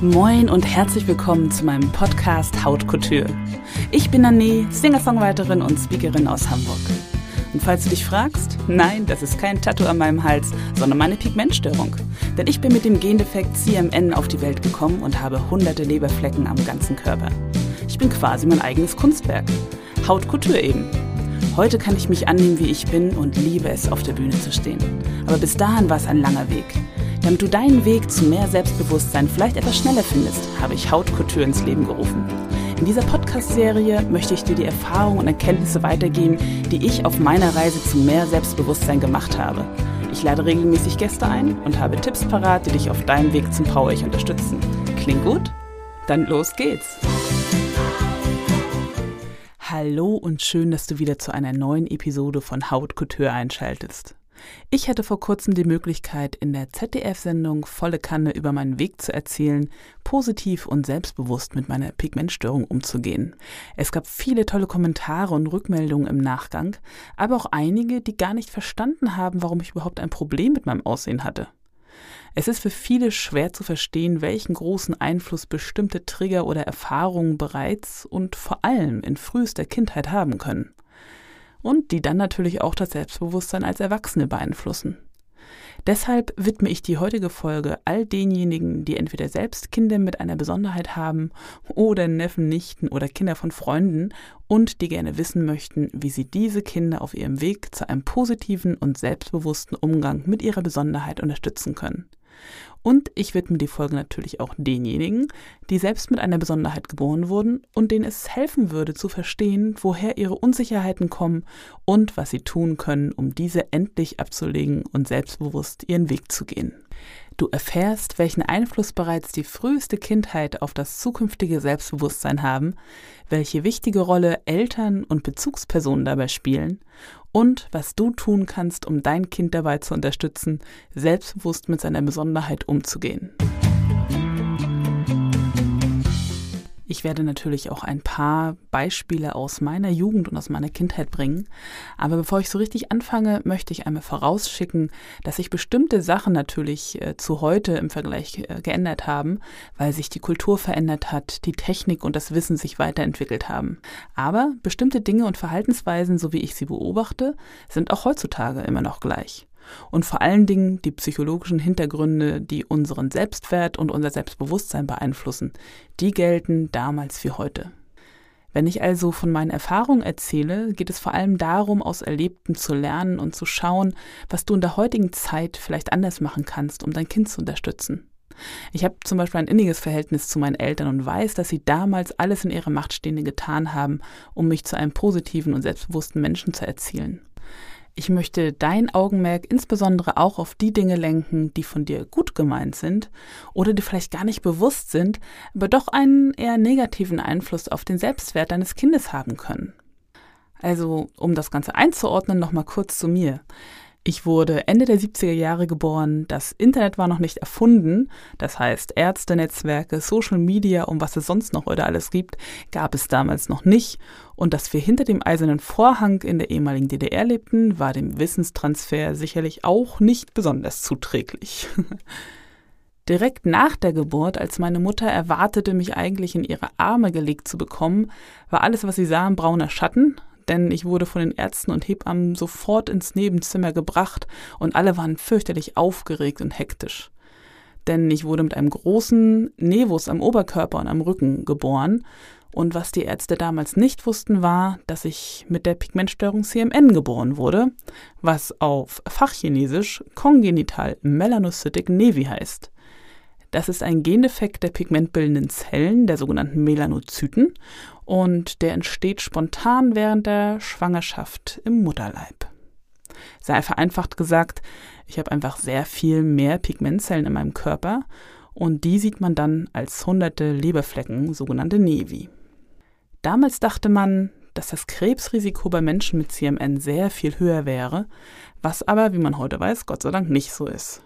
Moin und herzlich willkommen zu meinem Podcast Haut Couture. Ich bin Anne, Singer-Songwriterin und Speakerin aus Hamburg. Und falls du dich fragst, nein, das ist kein Tattoo an meinem Hals, sondern meine Pigmentstörung. Denn ich bin mit dem Gendefekt CMN auf die Welt gekommen und habe hunderte Leberflecken am ganzen Körper. Ich bin quasi mein eigenes Kunstwerk. Haut Couture eben. Heute kann ich mich annehmen, wie ich bin und liebe es, auf der Bühne zu stehen. Aber bis dahin war es ein langer Weg. Damit du deinen Weg zu mehr Selbstbewusstsein vielleicht etwas schneller findest, habe ich Haut Couture ins Leben gerufen. In dieser Podcast-Serie möchte ich dir die Erfahrungen und Erkenntnisse weitergeben, die ich auf meiner Reise zu mehr Selbstbewusstsein gemacht habe. Ich lade regelmäßig Gäste ein und habe Tipps parat, die dich auf deinem Weg zum Power-Ich unterstützen. Klingt gut? Dann los geht's! Hallo und schön, dass du wieder zu einer neuen Episode von Haut Couture einschaltest. Ich hatte vor kurzem die Möglichkeit, in der ZDF-Sendung Volle Kanne über meinen Weg zu erzählen, positiv und selbstbewusst mit meiner Pigmentstörung umzugehen. Es gab viele tolle Kommentare und Rückmeldungen im Nachgang, aber auch einige, die gar nicht verstanden haben, warum ich überhaupt ein Problem mit meinem Aussehen hatte. Es ist für viele schwer zu verstehen, welchen großen Einfluss bestimmte Trigger oder Erfahrungen bereits und vor allem in frühester Kindheit haben können und die dann natürlich auch das Selbstbewusstsein als Erwachsene beeinflussen. Deshalb widme ich die heutige Folge all denjenigen, die entweder selbst Kinder mit einer Besonderheit haben oder Neffen, Nichten oder Kinder von Freunden und die gerne wissen möchten, wie sie diese Kinder auf ihrem Weg zu einem positiven und selbstbewussten Umgang mit ihrer Besonderheit unterstützen können. Und ich widme die Folge natürlich auch denjenigen, die selbst mit einer Besonderheit geboren wurden und denen es helfen würde zu verstehen, woher ihre Unsicherheiten kommen und was sie tun können, um diese endlich abzulegen und selbstbewusst ihren Weg zu gehen. Du erfährst, welchen Einfluss bereits die früheste Kindheit auf das zukünftige Selbstbewusstsein haben, welche wichtige Rolle Eltern und Bezugspersonen dabei spielen und was du tun kannst, um dein Kind dabei zu unterstützen, selbstbewusst mit seiner Besonderheit umzugehen. Ich werde natürlich auch ein paar Beispiele aus meiner Jugend und aus meiner Kindheit bringen. Aber bevor ich so richtig anfange, möchte ich einmal vorausschicken, dass sich bestimmte Sachen natürlich äh, zu heute im Vergleich äh, geändert haben, weil sich die Kultur verändert hat, die Technik und das Wissen sich weiterentwickelt haben. Aber bestimmte Dinge und Verhaltensweisen, so wie ich sie beobachte, sind auch heutzutage immer noch gleich und vor allen Dingen die psychologischen Hintergründe, die unseren Selbstwert und unser Selbstbewusstsein beeinflussen, die gelten damals wie heute. Wenn ich also von meinen Erfahrungen erzähle, geht es vor allem darum, aus Erlebten zu lernen und zu schauen, was du in der heutigen Zeit vielleicht anders machen kannst, um dein Kind zu unterstützen. Ich habe zum Beispiel ein inniges Verhältnis zu meinen Eltern und weiß, dass sie damals alles in ihrer Macht Stehende getan haben, um mich zu einem positiven und selbstbewussten Menschen zu erzielen. Ich möchte dein Augenmerk insbesondere auch auf die Dinge lenken, die von dir gut gemeint sind oder die vielleicht gar nicht bewusst sind, aber doch einen eher negativen Einfluss auf den Selbstwert deines Kindes haben können. Also, um das Ganze einzuordnen, nochmal kurz zu mir. Ich wurde Ende der 70er Jahre geboren, das Internet war noch nicht erfunden, das heißt Ärztenetzwerke, Social Media und was es sonst noch heute alles gibt, gab es damals noch nicht. Und dass wir hinter dem eisernen Vorhang in der ehemaligen DDR lebten, war dem Wissenstransfer sicherlich auch nicht besonders zuträglich. Direkt nach der Geburt, als meine Mutter erwartete, mich eigentlich in ihre Arme gelegt zu bekommen, war alles, was sie sah, ein brauner Schatten, denn ich wurde von den Ärzten und Hebammen sofort ins Nebenzimmer gebracht und alle waren fürchterlich aufgeregt und hektisch. Denn ich wurde mit einem großen Nevus am Oberkörper und am Rücken geboren. Und was die Ärzte damals nicht wussten, war, dass ich mit der Pigmentstörung CMN geboren wurde, was auf Fachchinesisch kongenital melanocytic nevi heißt. Das ist ein Gendefekt der pigmentbildenden Zellen, der sogenannten Melanozyten, und der entsteht spontan während der Schwangerschaft im Mutterleib. Sei vereinfacht gesagt, ich habe einfach sehr viel mehr Pigmentzellen in meinem Körper und die sieht man dann als hunderte Leberflecken, sogenannte Nevi. Damals dachte man, dass das Krebsrisiko bei Menschen mit CMN sehr viel höher wäre, was aber, wie man heute weiß, Gott sei Dank nicht so ist.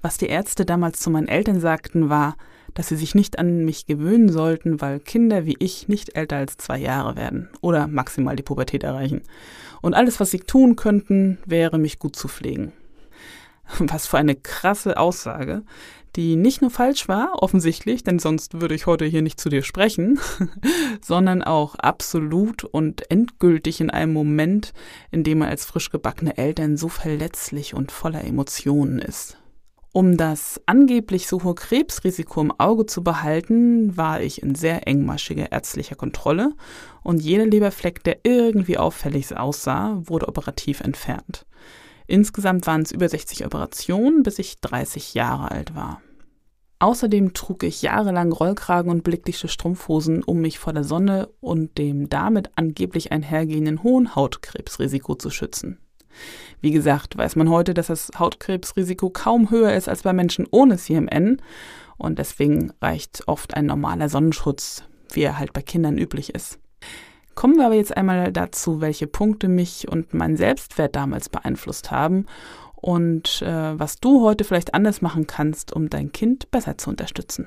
Was die Ärzte damals zu meinen Eltern sagten, war, dass sie sich nicht an mich gewöhnen sollten, weil Kinder wie ich nicht älter als zwei Jahre werden oder maximal die Pubertät erreichen. Und alles, was sie tun könnten, wäre, mich gut zu pflegen. Was für eine krasse Aussage, die nicht nur falsch war, offensichtlich, denn sonst würde ich heute hier nicht zu dir sprechen, sondern auch absolut und endgültig in einem Moment, in dem man als frisch gebackene Eltern so verletzlich und voller Emotionen ist. Um das angeblich so hohe Krebsrisiko im Auge zu behalten, war ich in sehr engmaschiger ärztlicher Kontrolle und jeder Leberfleck, der irgendwie auffällig aussah, wurde operativ entfernt. Insgesamt waren es über 60 Operationen, bis ich 30 Jahre alt war. Außerdem trug ich jahrelang Rollkragen und blickdichte Strumpfhosen, um mich vor der Sonne und dem damit angeblich einhergehenden hohen Hautkrebsrisiko zu schützen. Wie gesagt, weiß man heute, dass das Hautkrebsrisiko kaum höher ist als bei Menschen ohne CMN und deswegen reicht oft ein normaler Sonnenschutz, wie er halt bei Kindern üblich ist. Kommen wir aber jetzt einmal dazu, welche Punkte mich und meinen Selbstwert damals beeinflusst haben und äh, was du heute vielleicht anders machen kannst, um dein Kind besser zu unterstützen.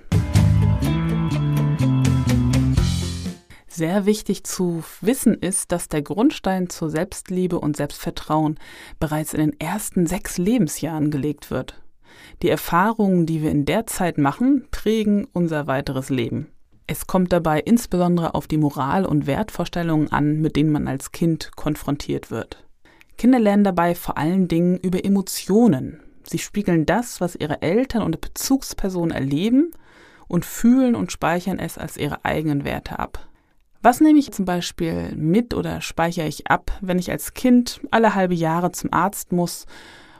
Sehr wichtig zu wissen ist, dass der Grundstein zur Selbstliebe und Selbstvertrauen bereits in den ersten sechs Lebensjahren gelegt wird. Die Erfahrungen, die wir in der Zeit machen, prägen unser weiteres Leben. Es kommt dabei insbesondere auf die Moral- und Wertvorstellungen an, mit denen man als Kind konfrontiert wird. Kinder lernen dabei vor allen Dingen über Emotionen. Sie spiegeln das, was ihre Eltern und Bezugspersonen erleben und fühlen und speichern es als ihre eigenen Werte ab. Was nehme ich zum Beispiel mit oder speichere ich ab, wenn ich als Kind alle halbe Jahre zum Arzt muss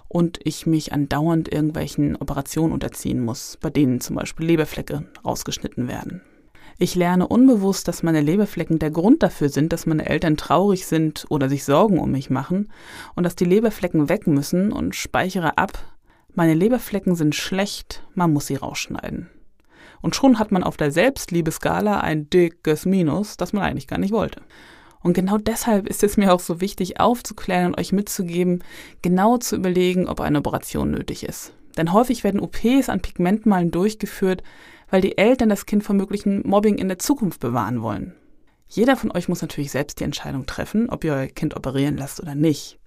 und ich mich andauernd irgendwelchen Operationen unterziehen muss, bei denen zum Beispiel Leberflecke rausgeschnitten werden? Ich lerne unbewusst, dass meine Leberflecken der Grund dafür sind, dass meine Eltern traurig sind oder sich Sorgen um mich machen und dass die Leberflecken weg müssen und speichere ab, meine Leberflecken sind schlecht, man muss sie rausschneiden. Und schon hat man auf der Selbstliebeskala ein dickes Minus, das man eigentlich gar nicht wollte. Und genau deshalb ist es mir auch so wichtig, aufzuklären und euch mitzugeben, genau zu überlegen, ob eine Operation nötig ist. Denn häufig werden OPs an Pigmentmalen durchgeführt, weil die Eltern das Kind vor möglichen Mobbing in der Zukunft bewahren wollen. Jeder von euch muss natürlich selbst die Entscheidung treffen, ob ihr euer Kind operieren lasst oder nicht.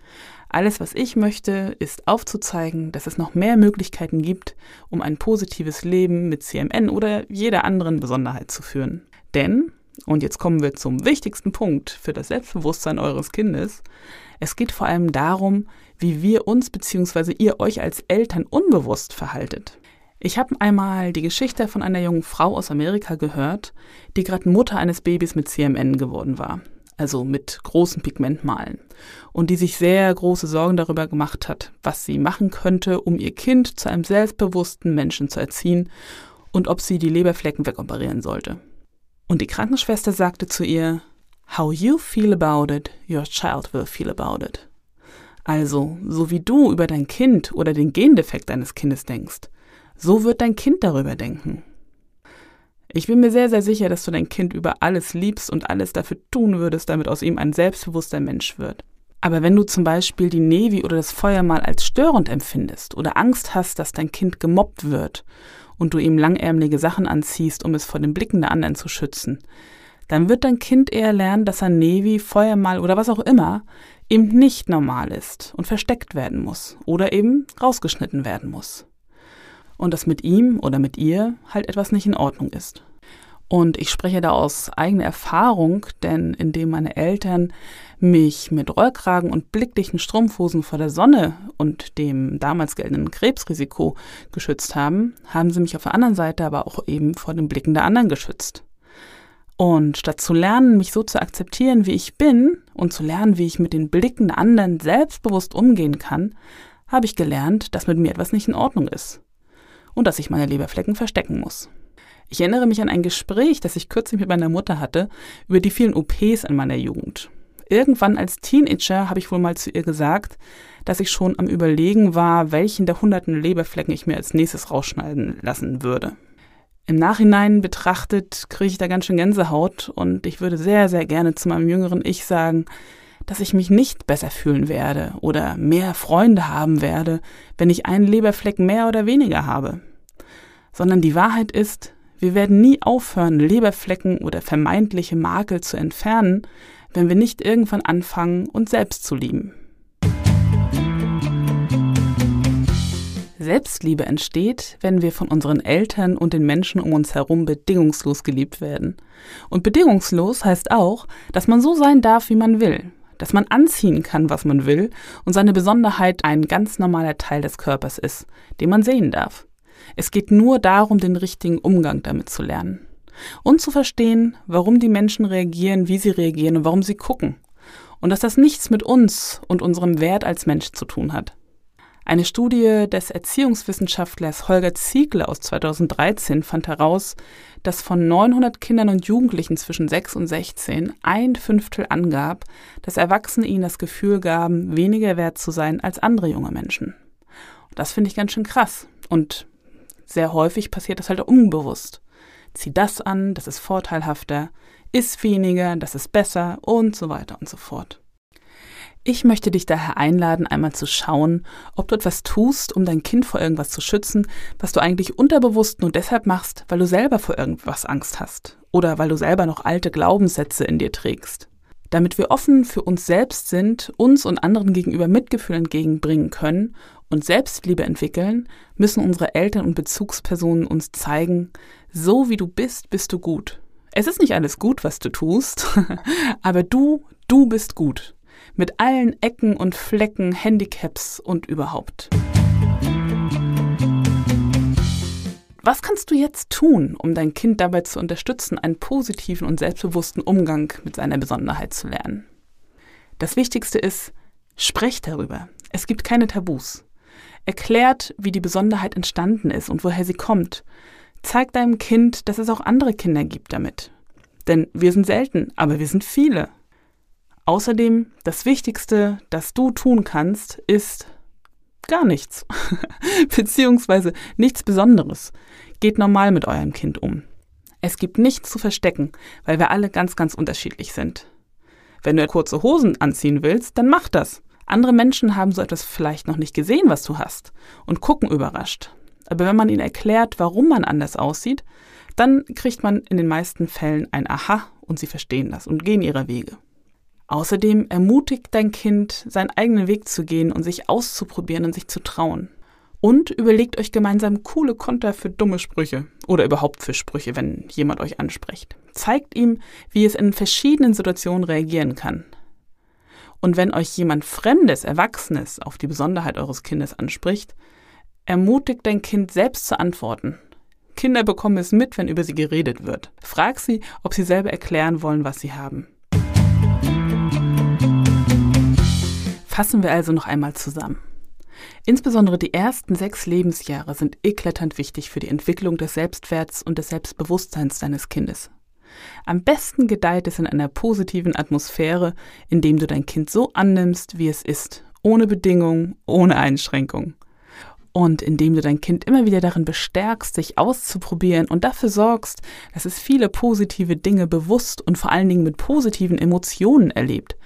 Alles, was ich möchte, ist aufzuzeigen, dass es noch mehr Möglichkeiten gibt, um ein positives Leben mit CMN oder jeder anderen Besonderheit zu führen. Denn, und jetzt kommen wir zum wichtigsten Punkt für das Selbstbewusstsein eures Kindes, es geht vor allem darum, wie wir uns bzw. ihr euch als Eltern unbewusst verhaltet. Ich habe einmal die Geschichte von einer jungen Frau aus Amerika gehört, die gerade Mutter eines Babys mit CMN geworden war also mit großen Pigmentmalen, und die sich sehr große Sorgen darüber gemacht hat, was sie machen könnte, um ihr Kind zu einem selbstbewussten Menschen zu erziehen und ob sie die Leberflecken wegoperieren sollte. Und die Krankenschwester sagte zu ihr, How you feel about it, your child will feel about it. Also, so wie du über dein Kind oder den Gendefekt deines Kindes denkst, so wird dein Kind darüber denken. Ich bin mir sehr, sehr sicher, dass du dein Kind über alles liebst und alles dafür tun würdest, damit aus ihm ein selbstbewusster Mensch wird. Aber wenn du zum Beispiel die Navy oder das Feuer mal als störend empfindest oder Angst hast, dass dein Kind gemobbt wird und du ihm langärmelige Sachen anziehst, um es vor den Blicken der anderen zu schützen, dann wird dein Kind eher lernen, dass ein Navy, Feuermal oder was auch immer eben nicht normal ist und versteckt werden muss oder eben rausgeschnitten werden muss und dass mit ihm oder mit ihr halt etwas nicht in Ordnung ist. Und ich spreche da aus eigener Erfahrung, denn indem meine Eltern mich mit Rollkragen und blickdichten Strumpfhosen vor der Sonne und dem damals geltenden Krebsrisiko geschützt haben, haben sie mich auf der anderen Seite aber auch eben vor den Blicken der anderen geschützt. Und statt zu lernen, mich so zu akzeptieren, wie ich bin und zu lernen, wie ich mit den Blicken der anderen selbstbewusst umgehen kann, habe ich gelernt, dass mit mir etwas nicht in Ordnung ist und dass ich meine Leberflecken verstecken muss. Ich erinnere mich an ein Gespräch, das ich kürzlich mit meiner Mutter hatte, über die vielen OPs in meiner Jugend. Irgendwann als Teenager habe ich wohl mal zu ihr gesagt, dass ich schon am Überlegen war, welchen der hunderten Leberflecken ich mir als nächstes rausschneiden lassen würde. Im Nachhinein betrachtet kriege ich da ganz schön Gänsehaut und ich würde sehr, sehr gerne zu meinem jüngeren Ich sagen, dass ich mich nicht besser fühlen werde oder mehr Freunde haben werde, wenn ich einen Leberfleck mehr oder weniger habe sondern die Wahrheit ist, wir werden nie aufhören, Leberflecken oder vermeintliche Makel zu entfernen, wenn wir nicht irgendwann anfangen, uns selbst zu lieben. Selbstliebe entsteht, wenn wir von unseren Eltern und den Menschen um uns herum bedingungslos geliebt werden. Und bedingungslos heißt auch, dass man so sein darf, wie man will, dass man anziehen kann, was man will und seine Besonderheit ein ganz normaler Teil des Körpers ist, den man sehen darf. Es geht nur darum, den richtigen Umgang damit zu lernen und zu verstehen, warum die Menschen reagieren, wie sie reagieren und warum sie gucken. Und dass das nichts mit uns und unserem Wert als Mensch zu tun hat. Eine Studie des Erziehungswissenschaftlers Holger Ziegler aus 2013 fand heraus, dass von 900 Kindern und Jugendlichen zwischen 6 und 16 ein Fünftel angab, dass Erwachsene ihnen das Gefühl gaben, weniger wert zu sein als andere junge Menschen. Das finde ich ganz schön krass. Und sehr häufig passiert das halt unbewusst. Zieh das an, das ist vorteilhafter, iss weniger, das ist besser und so weiter und so fort. Ich möchte dich daher einladen, einmal zu schauen, ob du etwas tust, um dein Kind vor irgendwas zu schützen, was du eigentlich unterbewusst nur deshalb machst, weil du selber vor irgendwas Angst hast oder weil du selber noch alte Glaubenssätze in dir trägst. Damit wir offen für uns selbst sind, uns und anderen gegenüber Mitgefühl entgegenbringen können und Selbstliebe entwickeln, müssen unsere Eltern und Bezugspersonen uns zeigen, so wie du bist, bist du gut. Es ist nicht alles gut, was du tust, aber du, du bist gut mit allen Ecken und Flecken, Handicaps und überhaupt. Was kannst du jetzt tun, um dein Kind dabei zu unterstützen, einen positiven und selbstbewussten Umgang mit seiner Besonderheit zu lernen? Das Wichtigste ist, sprecht darüber. Es gibt keine Tabus. Erklärt, wie die Besonderheit entstanden ist und woher sie kommt. Zeigt deinem Kind, dass es auch andere Kinder gibt damit. Denn wir sind selten, aber wir sind viele. Außerdem, das Wichtigste, das du tun kannst, ist gar nichts. Beziehungsweise nichts Besonderes. Geht normal mit eurem Kind um. Es gibt nichts zu verstecken, weil wir alle ganz, ganz unterschiedlich sind. Wenn du kurze Hosen anziehen willst, dann mach das. Andere Menschen haben so etwas vielleicht noch nicht gesehen, was du hast, und gucken überrascht. Aber wenn man ihnen erklärt, warum man anders aussieht, dann kriegt man in den meisten Fällen ein Aha und sie verstehen das und gehen ihrer Wege. Außerdem ermutigt dein Kind, seinen eigenen Weg zu gehen und sich auszuprobieren und sich zu trauen. Und überlegt euch gemeinsam coole Konter für dumme Sprüche oder überhaupt für Sprüche, wenn jemand euch anspricht. Zeigt ihm, wie es in verschiedenen Situationen reagieren kann. Und wenn euch jemand Fremdes, Erwachsenes auf die Besonderheit eures Kindes anspricht, ermutigt dein Kind selbst zu antworten. Kinder bekommen es mit, wenn über sie geredet wird. Frag sie, ob sie selber erklären wollen, was sie haben. Fassen wir also noch einmal zusammen. Insbesondere die ersten sechs Lebensjahre sind eklatant wichtig für die Entwicklung des Selbstwerts und des Selbstbewusstseins deines Kindes. Am besten gedeiht es in einer positiven Atmosphäre, indem du dein Kind so annimmst, wie es ist, ohne Bedingungen, ohne Einschränkungen und indem du dein Kind immer wieder darin bestärkst, sich auszuprobieren und dafür sorgst, dass es viele positive Dinge bewusst und vor allen Dingen mit positiven Emotionen erlebt,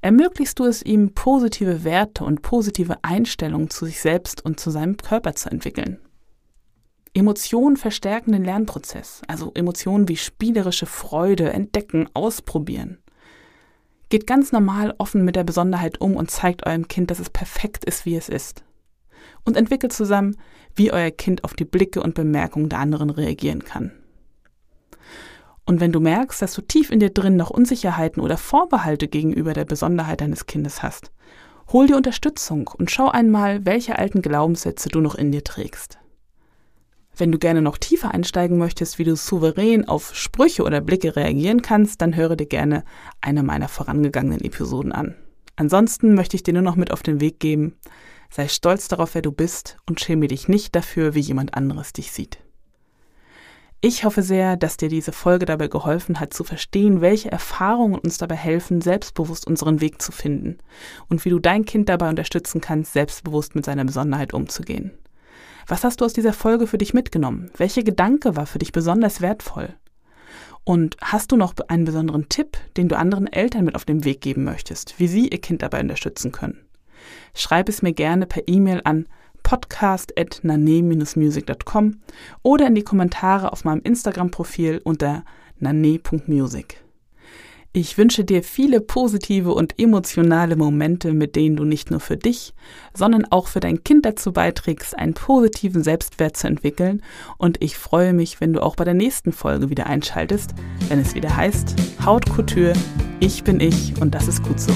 ermöglichst du es ihm, positive Werte und positive Einstellungen zu sich selbst und zu seinem Körper zu entwickeln. Emotionen verstärken den Lernprozess, also Emotionen wie spielerische Freude, Entdecken, Ausprobieren. Geht ganz normal offen mit der Besonderheit um und zeigt eurem Kind, dass es perfekt ist, wie es ist und entwickelt zusammen, wie euer Kind auf die Blicke und Bemerkungen der anderen reagieren kann. Und wenn du merkst, dass du tief in dir drin noch Unsicherheiten oder Vorbehalte gegenüber der Besonderheit deines Kindes hast, hol dir Unterstützung und schau einmal, welche alten Glaubenssätze du noch in dir trägst. Wenn du gerne noch tiefer einsteigen möchtest, wie du souverän auf Sprüche oder Blicke reagieren kannst, dann höre dir gerne eine meiner vorangegangenen Episoden an. Ansonsten möchte ich dir nur noch mit auf den Weg geben, Sei stolz darauf, wer du bist und schäme dich nicht dafür, wie jemand anderes dich sieht. Ich hoffe sehr, dass dir diese Folge dabei geholfen hat zu verstehen, welche Erfahrungen uns dabei helfen, selbstbewusst unseren Weg zu finden und wie du dein Kind dabei unterstützen kannst, selbstbewusst mit seiner Besonderheit umzugehen. Was hast du aus dieser Folge für dich mitgenommen? Welche Gedanke war für dich besonders wertvoll? Und hast du noch einen besonderen Tipp, den du anderen Eltern mit auf den Weg geben möchtest, wie sie ihr Kind dabei unterstützen können? Schreib es mir gerne per E-Mail an podcast.nane-music.com oder in die Kommentare auf meinem Instagram-Profil unter nane.music. Ich wünsche dir viele positive und emotionale Momente, mit denen du nicht nur für dich, sondern auch für dein Kind dazu beiträgst, einen positiven Selbstwert zu entwickeln. Und ich freue mich, wenn du auch bei der nächsten Folge wieder einschaltest, wenn es wieder heißt Haut Couture, ich bin ich und das ist gut so.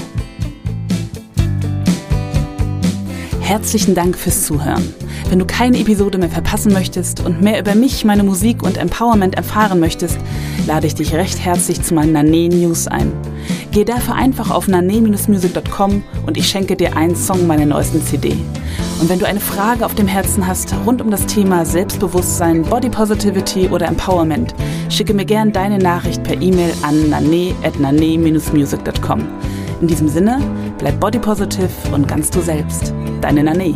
Herzlichen Dank fürs Zuhören. Wenn du keine Episode mehr verpassen möchtest und mehr über mich, meine Musik und Empowerment erfahren möchtest, lade ich dich recht herzlich zu meinen Nane News ein. Geh dafür einfach auf nane-music.com und ich schenke dir einen Song meiner neuesten CD. Und wenn du eine Frage auf dem Herzen hast rund um das Thema Selbstbewusstsein, Body Positivity oder Empowerment, schicke mir gern deine Nachricht per E-Mail an nane-music.com. In diesem Sinne, bleib body positive und ganz du selbst. Deine Nane.